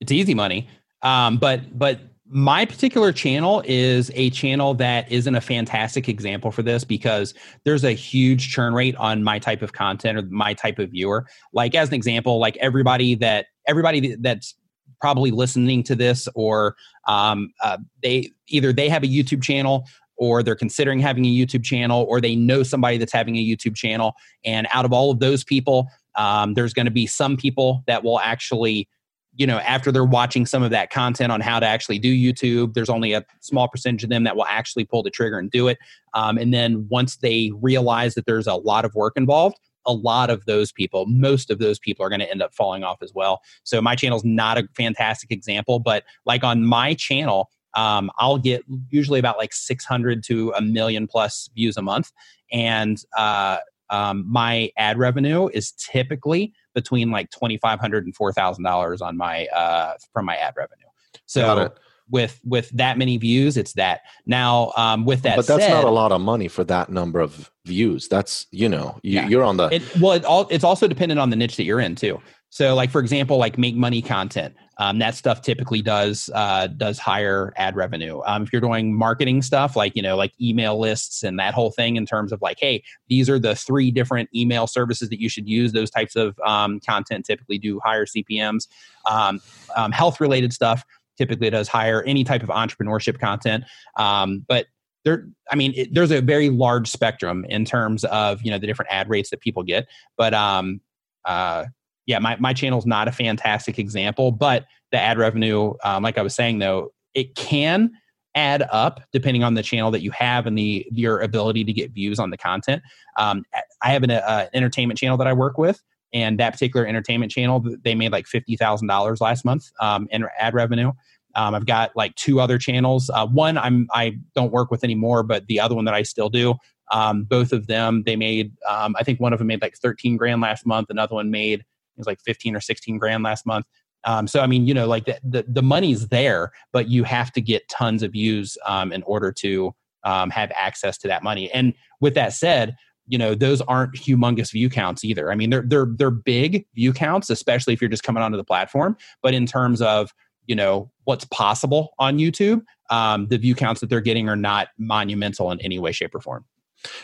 It's easy money, um, but but my particular channel is a channel that isn't a fantastic example for this because there's a huge churn rate on my type of content or my type of viewer. Like as an example like everybody that everybody that's probably listening to this or um, uh, they either they have a youtube channel or they're considering having a youtube channel or they know somebody that's having a youtube channel. And out of all of those people um, there's going to be some people that will actually you know after they're watching some of that content on how to actually do youtube there's only a small percentage of them that will actually pull the trigger and do it um, and then once they realize that there's a lot of work involved a lot of those people most of those people are going to end up falling off as well so my channel is not a fantastic example but like on my channel um, I'll get usually about like 600 to a million plus views a month. And uh, um, my ad revenue is typically between like twenty five hundred and four thousand dollars on my uh, from my ad revenue. So with with that many views, it's that. Now, um, with that, but that's said, not a lot of money for that number of views. That's you know you, are on the. It, well, it all, it's also dependent on the niche that you're in too. So, like for example, like make money content, um, that stuff typically does uh, does higher ad revenue. Um, if you're doing marketing stuff, like you know, like email lists and that whole thing, in terms of like, hey, these are the three different email services that you should use. Those types of um, content typically do higher CPMS. Um, um, health related stuff typically does higher. Any type of entrepreneurship content, um, but there i mean it, there's a very large spectrum in terms of you know the different ad rates that people get but um uh yeah, my, my channel is not a fantastic example, but the ad revenue, um, like I was saying though, it can add up depending on the channel that you have and the your ability to get views on the content. Um, I have an uh, entertainment channel that I work with, and that particular entertainment channel, they made like fifty thousand dollars last month um, in ad revenue. Um, I've got like two other channels. Uh, one I'm I don't work with anymore, but the other one that I still do. Um, both of them they made. Um, I think one of them made like thirteen grand last month. Another one made it was like 15 or 16 grand last month. Um, so I mean, you know, like the, the, the money's there, but you have to get tons of views um, in order to um, have access to that money. And with that said, you know, those aren't humongous view counts either. I mean, they're they're they're big view counts, especially if you're just coming onto the platform. But in terms of you know what's possible on YouTube, um, the view counts that they're getting are not monumental in any way, shape, or form.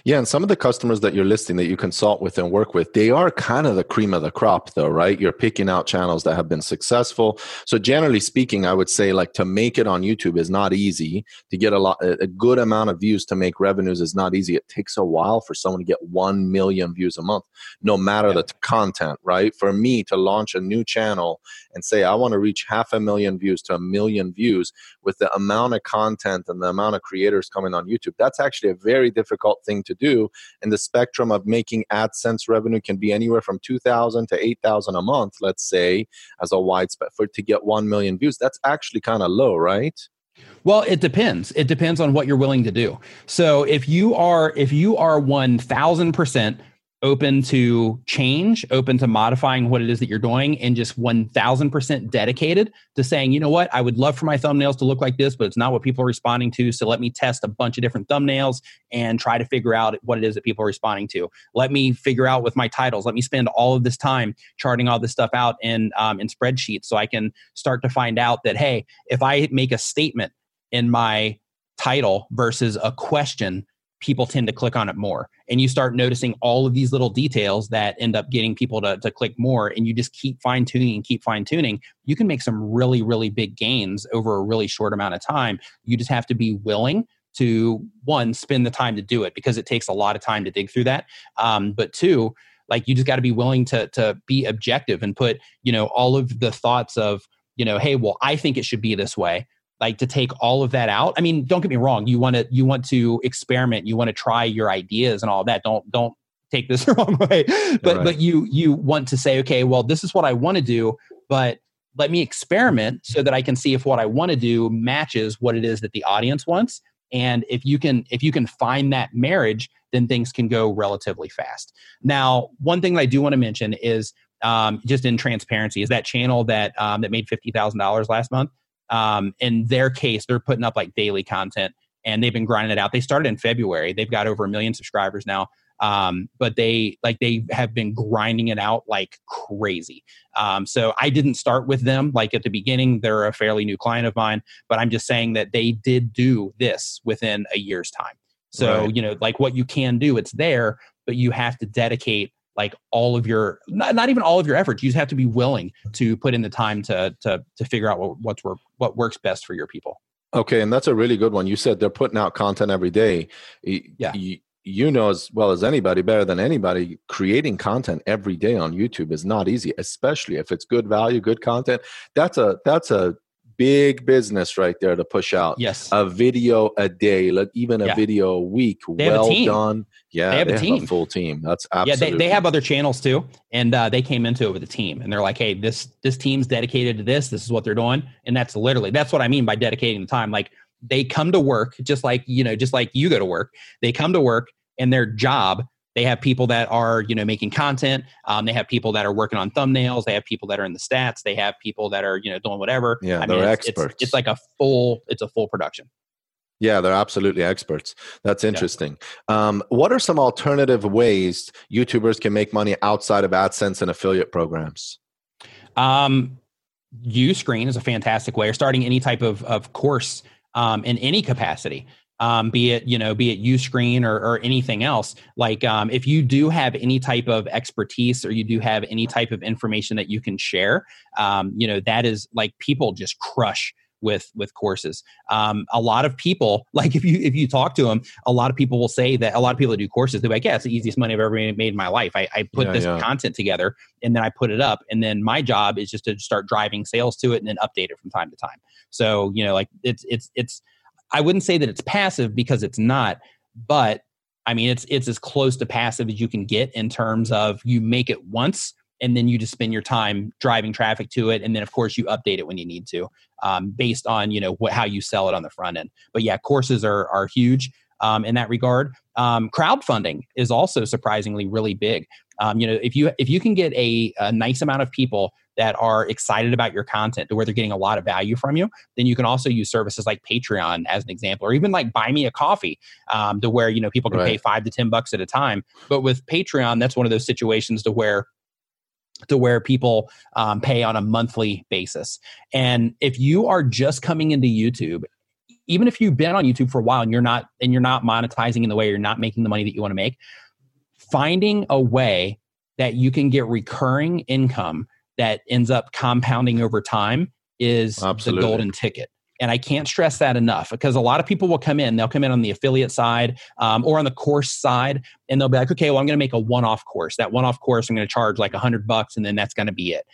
Yeah, and some of the customers that you're listing that you consult with and work with, they are kind of the cream of the crop, though, right? You're picking out channels that have been successful. So, generally speaking, I would say like to make it on YouTube is not easy. To get a lot, a good amount of views to make revenues is not easy. It takes a while for someone to get one million views a month, no matter yeah. the content, right? For me to launch a new channel and say I want to reach half a million views to a million views with the amount of content and the amount of creators coming on YouTube, that's actually a very difficult thing to do and the spectrum of making adsense revenue can be anywhere from 2000 to 8000 a month let's say as a wide spec for to get 1 million views that's actually kind of low right well, it depends. It depends on what you're willing to do. So if you are if you are 1000% open to change, open to modifying what it is that you're doing, and just 1000% dedicated to saying, you know what, I would love for my thumbnails to look like this, but it's not what people are responding to. So let me test a bunch of different thumbnails and try to figure out what it is that people are responding to. Let me figure out with my titles. Let me spend all of this time charting all this stuff out in, um, in spreadsheets so I can start to find out that, hey, if I make a statement in my title versus a question, people tend to click on it more. And you start noticing all of these little details that end up getting people to, to click more. And you just keep fine tuning and keep fine tuning. You can make some really, really big gains over a really short amount of time. You just have to be willing to one, spend the time to do it because it takes a lot of time to dig through that. Um, but two, like you just got to be willing to to be objective and put you know all of the thoughts of you know hey well i think it should be this way like to take all of that out. I mean don't get me wrong you want to you want to experiment you want to try your ideas and all that. Don't don't take this the wrong way. But right. but you you want to say okay well this is what i want to do but let me experiment so that i can see if what i want to do matches what it is that the audience wants. And if you can if you can find that marriage then things can go relatively fast. Now one thing that i do want to mention is um, just in transparency is that channel that um, that made $50000 last month um, in their case, they're putting up like daily content and they've been grinding it out. They started in February. They've got over a million subscribers now. Um, but they like they have been grinding it out like crazy. Um, so I didn't start with them like at the beginning. They're a fairly new client of mine, but I'm just saying that they did do this within a year's time. So right. you know, like what you can do, it's there, but you have to dedicate like all of your not, not even all of your efforts you just have to be willing to put in the time to to to figure out what what's work, what works best for your people. Okay and that's a really good one. You said they're putting out content every day. Yeah. you, you know as well as anybody better than anybody creating content every day on youtube is not easy especially if it's good value good content. That's a that's a big business right there to push out. Yes. A video a day, like even a yeah. video a week. They well done. Yeah. They have they a team. a full team. That's absolutely. Yeah. They, they have other channels too. And uh, they came into it with a team and they're like, Hey, this, this team's dedicated to this. This is what they're doing. And that's literally, that's what I mean by dedicating the time. Like they come to work just like, you know, just like you go to work, they come to work and their job they have people that are you know making content um, they have people that are working on thumbnails they have people that are in the stats they have people that are you know doing whatever. Yeah I they're mean, it's, experts. it's, it's, like a full it's a full production. Yeah they're absolutely experts. That's interesting. Yeah. um, what are some alternative ways youtubers can make money outside of adsense and affiliate programs? Um, uscreen is a fantastic way or starting any type of, of course um, in any capacity um, be it you know be it Uscreen or, or anything else. Like um, if you do have any type of expertise or you do have any type of information that you can share um, you know that is like people just crush with with courses. Um, a lot of people like if you if you talk to them a lot of people will say that a lot of people that do courses they're like yeah it's the easiest money i've ever made in my life. I, I put yeah, this yeah. content together and then i put it up and then my job is just to start driving sales to it and then update it from time to time. So you know like it's it's it's I wouldn't say that it's passive because it's not, but I mean it's it's as close to passive as you can get in terms of you make it once and then you just spend your time driving traffic to it. And then of course you update it when you need to um, based on you know what, how you sell it on the front end. But yeah courses are are huge um, in that regard. Um, crowdfunding is also surprisingly really big. Um, you know if you if you can get a, a nice amount of people that are excited about your content to where they're getting a lot of value from you, then you can also use services like Patreon as an example, or even like buy me a coffee um, to where, you know, people can right. pay five to 10 bucks at a time. But with Patreon, that's one of those situations to where to where people um, pay on a monthly basis. And if you are just coming into YouTube, even if you've been on YouTube for a while and you're not and you're not monetizing in the way you're not making the money that you want to make, finding a way that you can get recurring income that ends up compounding over time is Absolutely. the golden ticket. And I can't stress that enough because a lot of people will come in, they'll come in on the affiliate side um, or on the course side, and they'll be like, okay, well, I'm going to make a one off course. That one off course, I'm going to charge like a hundred bucks, and then that's going to be it.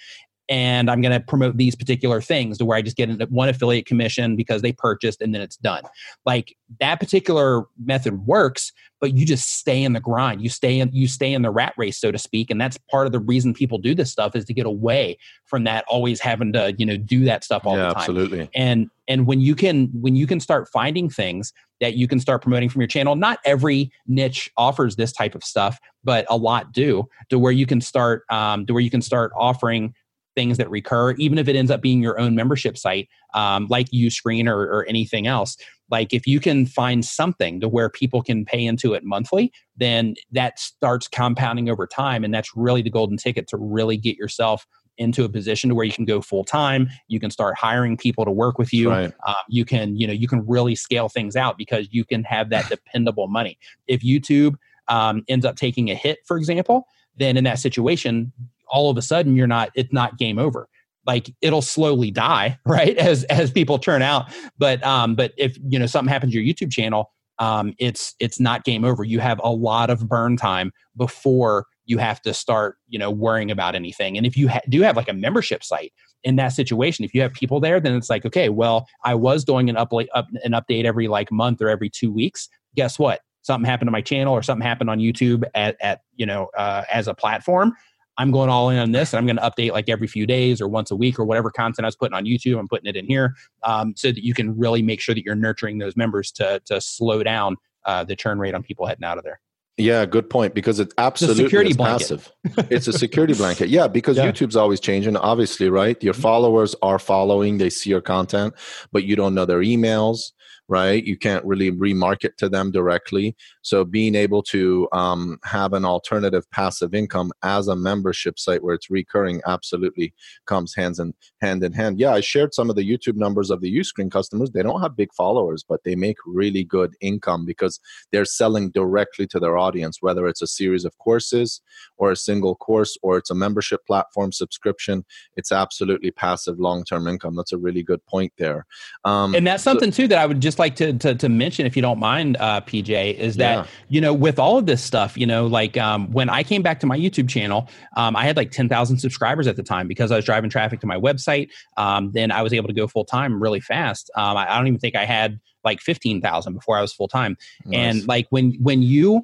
And I'm going to promote these particular things to where I just get one affiliate commission because they purchased and then it's done. Like that particular method works, but you just stay in the grind. You stay in you stay in the rat race, so to speak, and that's part of the reason people do this stuff is to get away from that always having to you know do that stuff all yeah, the time. Absolutely. And and when you can when you can start finding things that you can start promoting from your channel, not every niche offers this type of stuff, but a lot do. To where you can start um, to where you can start offering things that recur, even if it ends up being your own membership site, um, like Uscreen or, or anything else. Like if you can find something to where people can pay into it monthly, then that starts compounding over time, and that's really the golden ticket to really get yourself into a position to where you can go full time you can start hiring people to work with you right. um, you can you know you can really scale things out because you can have that dependable money if youtube um, ends up taking a hit for example then in that situation all of a sudden you're not it's not game over. Like it'll slowly die right as as people turn out. But um but if you know something happens to your youtube channel um it's it's not game over. You have a lot of burn time before you have to start you know worrying about anything. And if you ha- do have like a membership site in that situation if you have people there then it's like okay well i was doing an up, an update every like month or every two weeks. Guess what? Something happened to my channel or something happened on youtube at, at you know uh, as a platform I'm going all in on this and I'm going to update like every few days or once a week or whatever content I was putting on YouTube. I'm putting it in here um, so that you can really make sure that you're nurturing those members to, to slow down uh, the churn rate on people heading out of there. Yeah, good point. Because it absolutely is passive. it's a security blanket. Yeah, because Yeah. YouTube's always changing. Obviously, right? Your followers are following; they see your content, but you don't know their emails, right? You can't really remarket to them directly. So, being able to um, have an alternative passive income as a membership site where it's recurring absolutely comes hands in hand in hand. Yeah, I shared some of the YouTube numbers of the Uscreen customers. They don't have big followers, but they make really good income because they're selling directly to their audience, whether it's a series of courses or a single course or it's a membership platform subscription. It's absolutely passive long term income. That's a really good point there. Um, and that's something too that I would just like to to, to mention, if you don't mind, uh, PJ, is that Yeah. You know with all of this stuff, you know, like um, when I came back to my YouTube channel, um, I had like ten thousand subscribers at the time because I was driving traffic to my website. Um, then I was able to go full time really fast. Um, I, I don't even think I had like fifteen thousand before I was full time. nice. And like when when you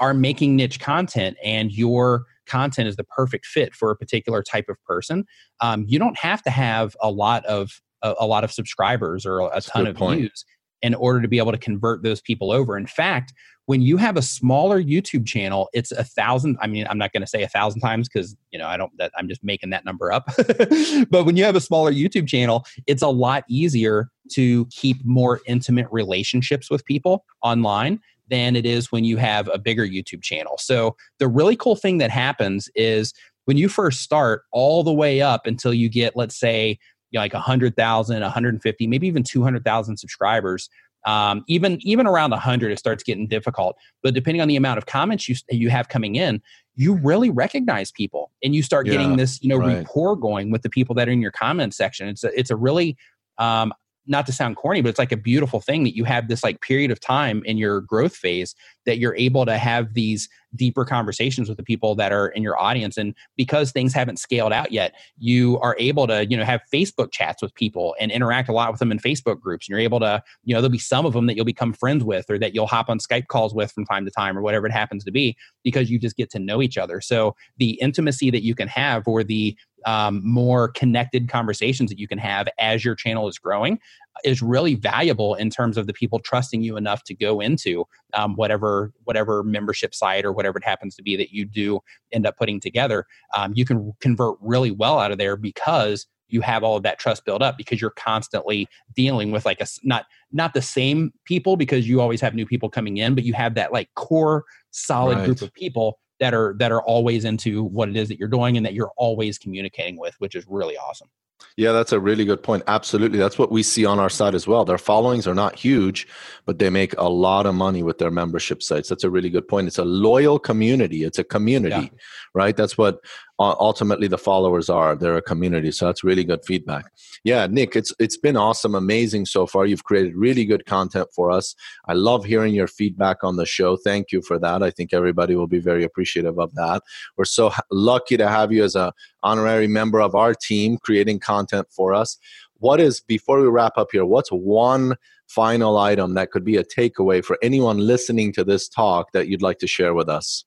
are making niche content and your content is the perfect fit for a particular type of person, um, you don't have to have a lot of a, a lot of subscribers or a ton of point. views in order to be able to convert those people over. In fact, when you have a smaller YouTube channel, it's a thousand. I mean, I'm not going to say a thousand times because you know I don't. That I'm just making that number up. but when you have a smaller YouTube channel, it's a lot easier to keep more intimate relationships with people online than it is when you have a bigger YouTube channel. So the really cool thing that happens is when you first start all the way up until you get, let's say, you know, like 100,000, 150, maybe even 200,000 subscribers. Um, even even around 100, it starts getting difficult. But depending on the amount of comments you you have coming in, you really recognize people, and you start Yeah, getting this you know right. rapport going with the people that are in your comment section. It's a it's a really um, not to sound corny, but it's like a beautiful thing that you have this like period of time in your growth phase that you're able to have these deeper conversations with the people that are in your audience. And because things haven't scaled out yet, you are able to, you know, have Facebook chats with people and interact a lot with them in Facebook groups. And you're able to, you know, there'll be some of them that you'll become friends with or that you'll hop on Skype calls with from time to time or whatever it happens to be because you just get to know each other. So the intimacy that you can have or the um, more connected conversations that you can have as your channel is growing is really valuable in terms of the people trusting you enough to go into um, whatever whatever membership site or whatever it happens to be that you do end up putting together. Um, you can convert really well out of there because you have all of that trust built up because you're constantly dealing with like a not not the same people because you always have new people coming in, but you have that like core solid group of people that are that are always into what it is that you're doing and that you're always communicating with, which is really awesome. Yeah, that's a really good point. Absolutely. That's what we see on our side as well. Their followings are not huge, but they make a lot of money with their membership sites. That's a really good point. It's a loyal community. It's a community, right? That's what uh, ultimately the followers are they're a community so that's really good feedback yeah nick it's it's been awesome amazing so far you've created really good content for us i love hearing your feedback on the show thank you for that i think everybody will be very appreciative of that we're so lucky to have you as a honorary member of our team creating content for us. What is before we wrap up here what's one final item that could be a takeaway for anyone listening to this talk that you'd like to share with us?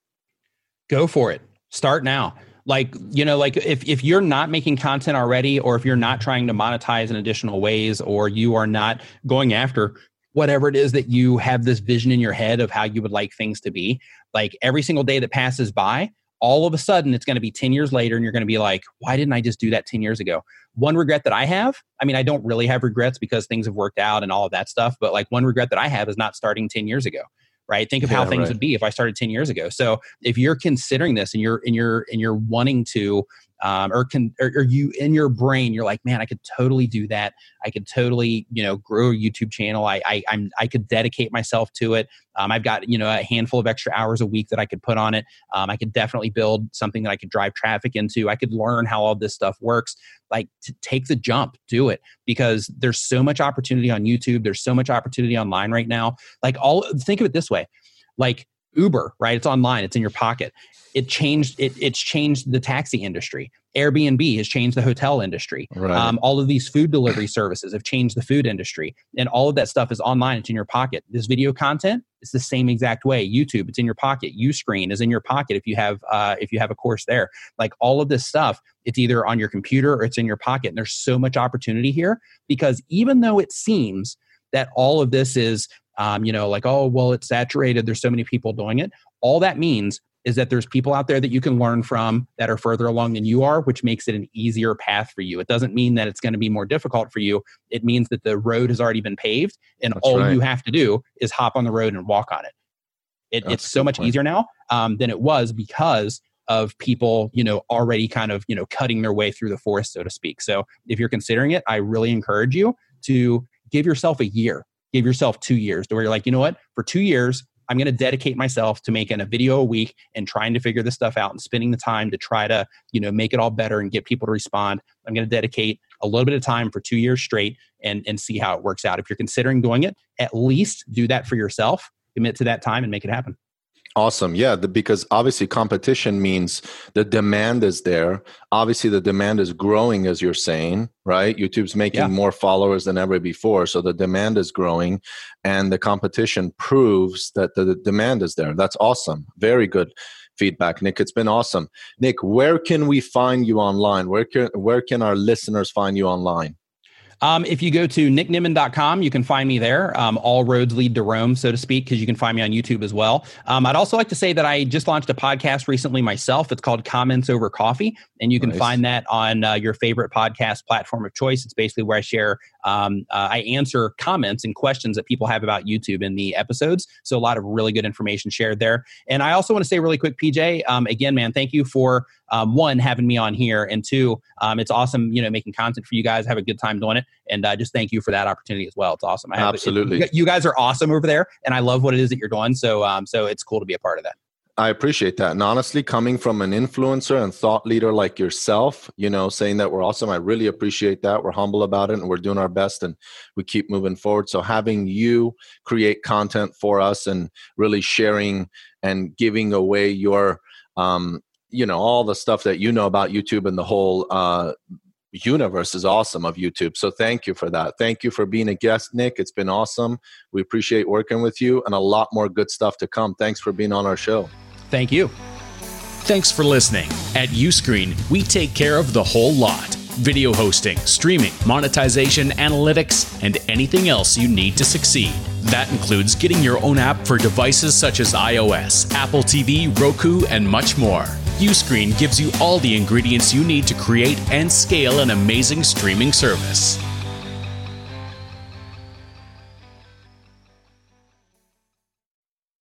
Go for it. Start now. Like you know like if, if you're not making content already or if you're not trying to monetize in additional ways or you are not going after whatever it is that you have this vision in your head of how you would like things to be like every single day that passes by all of a sudden it's going to be 10 years later and you're going to be like why didn't i just do that 10 years ago? One regret that i have i mean i don't really have regrets because things have worked out and all of that stuff but like one regret that i have is not starting 10 years ago right? Think of yeah, how things right. would be if i started 10 years ago. So if you're considering this and you're and you're and you're wanting to um, or can or, or, you in your brain you're like man i could totally do that. I could totally you know grow a youtube channel. I, I i'm i could dedicate myself to it. Um, i've got you know a handful of extra hours a week that i could put on it. Um, i could definitely build something that i could drive traffic into. I could learn how all this stuff works. Like to take the jump do it because there's so much opportunity on youtube. There's so much opportunity online right now. Like all think of it this way. Like Uber, right? It's online, it's in your pocket. It changed it, it's changed the taxi industry. Airbnb has changed the hotel industry. Right. Um, all of these food delivery services have changed the food industry. And all of that stuff is online, it's in your pocket. This video content is the same exact way. YouTube, it's in your pocket. Uscreen is in your pocket if you have uh, if you have a course there. Like all of this stuff, it's either on your computer or it's in your pocket. And there's so much opportunity here because even though it seems that all of this is um, you know, like, oh, well, it's saturated. There's so many people doing it. All that means is that there's people out there that you can learn from that are further along than you are, which makes it an easier path for you. It doesn't mean that it's going to be more difficult for you. It means that the road has already been paved, and That's all right. you have to do is hop on the road and walk on it. it it's so much point. easier now um, than it was because of people, you know, already kind of, you know, cutting their way through the forest, so to speak. So if you're considering it, I really encourage you to give yourself a year give yourself two years to where you're like, you know what, for two years, I'm going to dedicate myself to making a video a week and trying to figure this stuff out and spending the time to try to, you know, make it all better and get people to respond. I'm going to dedicate a little bit of time for two years straight and, and see how it works out. If you're considering doing it, at least do that for yourself, commit to that time and make it happen. Awesome. Yeah, the, because obviously competition means the demand is there. Obviously, the demand is growing, as you're saying, right? YouTube's making yeah. more followers than ever before. So the demand is growing, and the competition proves that the, the demand is there. That's awesome. Very good feedback, Nick. It's been awesome. Nick, where can we find you online? Where can, where can our listeners find you online? Um, if you go to nicknimmin.com, you can find me there. Um, all roads lead to Rome, so to speak, because you can find me on YouTube as well. Um, I'd also like to say that I just launched a podcast recently myself. It's called Comments Over Coffee, and you can nice. find that on uh, your favorite podcast platform of choice. It's basically where I share, um, uh, I answer comments and questions that people have about YouTube in the episodes. So a lot of really good information shared there. And I also want to say really quick, PJ, um, again, man, thank you for um, one having me on here, and two, um, it's awesome, you know, making content for you guys. Have a good time doing it, and uh, just thank you for that opportunity as well. It's awesome. I have, Absolutely, it, you guys are awesome over there, and I love what it is that you're doing. So, um, so it's cool to be a part of that. I appreciate that. And honestly, coming from an influencer and thought leader like yourself, you know, saying that we're awesome, I really appreciate that. We're humble about it and we're doing our best and we keep moving forward. So having you create content for us and really sharing and giving away your um, you know all the stuff that you know about youtube and the whole uh, universe is awesome of youtube so thank you for that thank you for being a guest nick it's been awesome we appreciate working with you and a lot more good stuff to come thanks for being on our show thank you. Thanks for listening. At uscreen we take care of the whole lot. Video hosting streaming monetization analytics and anything else you need to succeed. That includes getting your own app for devices such as ios apple tv roku and much more. Uscreen gives you all the ingredients you need to create and scale an amazing streaming service.